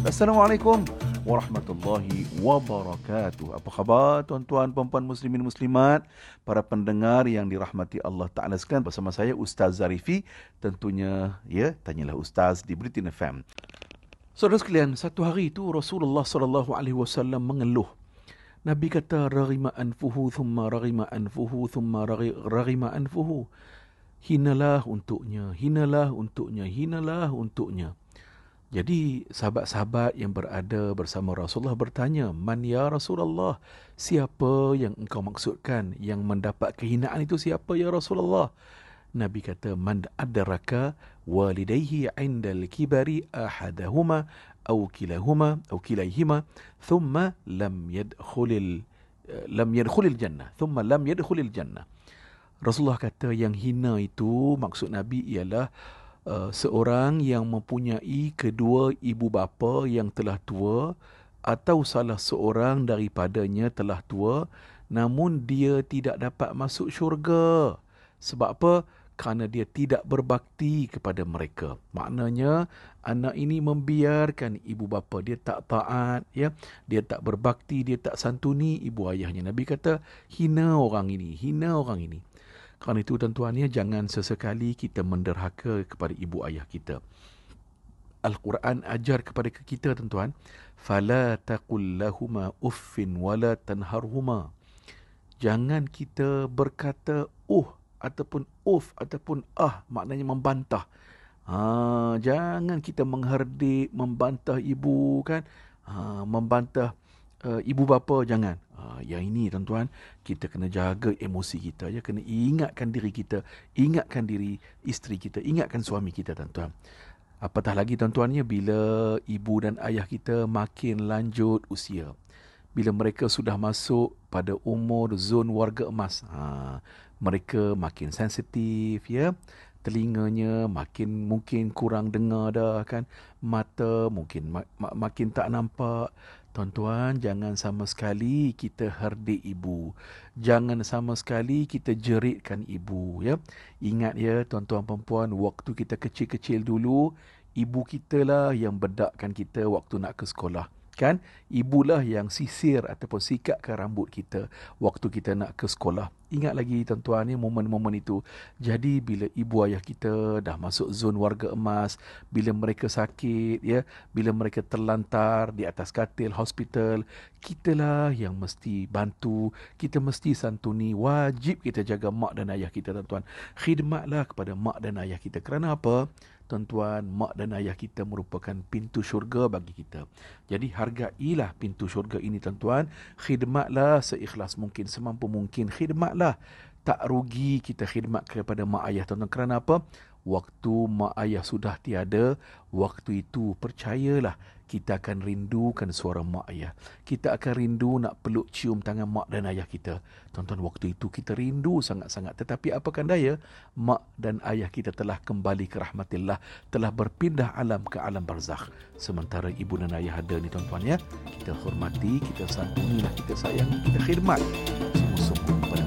Assalamualaikum warahmatullahi wabarakatuh. Apa khabar tuan-tuan, puan-puan muslimin muslimat, para pendengar yang dirahmati Allah Taala sekalian bersama saya Ustaz Zarifi. Tentunya ya, tanyalah Ustaz di Britain FM. Saudara sekalian, satu hari itu Rasulullah sallallahu alaihi wasallam mengeluh. Nabi kata ragima anfuhu thumma ragima anfuhu thumma ragima anfuhu. Hinalah untuknya, hinalah untuknya, hinalah untuknya. Jadi sahabat-sahabat yang berada bersama Rasulullah bertanya, "Man ya Rasulullah? Siapa yang engkau maksudkan yang mendapat kehinaan itu siapa ya Rasulullah?" Nabi kata, "Man adraka walidayhi 'inda al-kibari ahadahuma aw kilahuma aw kilayhima thumma lam yadkhulil lam yadkhulil jannah thumma lam yadkhulil jannah." Rasulullah kata yang hina itu maksud Nabi ialah Uh, seorang yang mempunyai kedua ibu bapa yang telah tua atau salah seorang daripadanya telah tua namun dia tidak dapat masuk syurga. Sebab apa? Kerana dia tidak berbakti kepada mereka. Maknanya anak ini membiarkan ibu bapa dia tak taat, ya. Dia tak berbakti, dia tak santuni ibu ayahnya. Nabi kata, hina orang ini, hina orang ini. Kerana itu tuan-tuan ya, jangan sesekali kita menderhaka kepada ibu ayah kita. Al-Quran ajar kepada kita tuan-tuan, fala taqul lahumā uffin wala tanharhuma. Jangan kita berkata uh ataupun uff ataupun ah maknanya membantah. Ha, jangan kita mengherdik, membantah ibu kan, ha, membantah uh, ibu bapa jangan. Uh, yang ini tuan-tuan, kita kena jaga emosi kita ya, kena ingatkan diri kita, ingatkan diri isteri kita, ingatkan suami kita tuan-tuan. Apatah lagi tuan-tuannya bila ibu dan ayah kita makin lanjut usia. Bila mereka sudah masuk pada umur zon warga emas, ha, mereka makin sensitif ya telinganya makin mungkin kurang dengar dah kan mata mungkin mak- makin tak nampak Tuan-tuan, jangan sama sekali kita herdik ibu. Jangan sama sekali kita jeritkan ibu. ya. Ingat ya, tuan-tuan perempuan, waktu kita kecil-kecil dulu, ibu kita lah yang bedakkan kita waktu nak ke sekolah kan ibulah yang sisir ataupun sikatkan rambut kita waktu kita nak ke sekolah ingat lagi tuan-tuan ni momen-momen itu jadi bila ibu ayah kita dah masuk zon warga emas bila mereka sakit ya bila mereka terlantar di atas katil hospital kitalah yang mesti bantu kita mesti santuni wajib kita jaga mak dan ayah kita tuan-tuan khidmatlah kepada mak dan ayah kita kerana apa tuan-tuan, mak dan ayah kita merupakan pintu syurga bagi kita. Jadi hargailah pintu syurga ini tuan-tuan. Khidmatlah seikhlas mungkin, semampu mungkin. Khidmatlah. Tak rugi kita khidmat kepada mak ayah tuan-tuan. Kerana apa? Waktu mak ayah sudah tiada, waktu itu percayalah kita akan rindukan suara mak ayah. Kita akan rindu nak peluk cium tangan mak dan ayah kita. Tuan-tuan, waktu itu kita rindu sangat-sangat. Tetapi apakan daya, mak dan ayah kita telah kembali ke rahmatillah, telah berpindah alam ke alam barzakh. Sementara ibu dan ayah ada ni tuan-tuan ya, kita hormati, kita santunilah, kita sayangi, kita khidmat. Kepada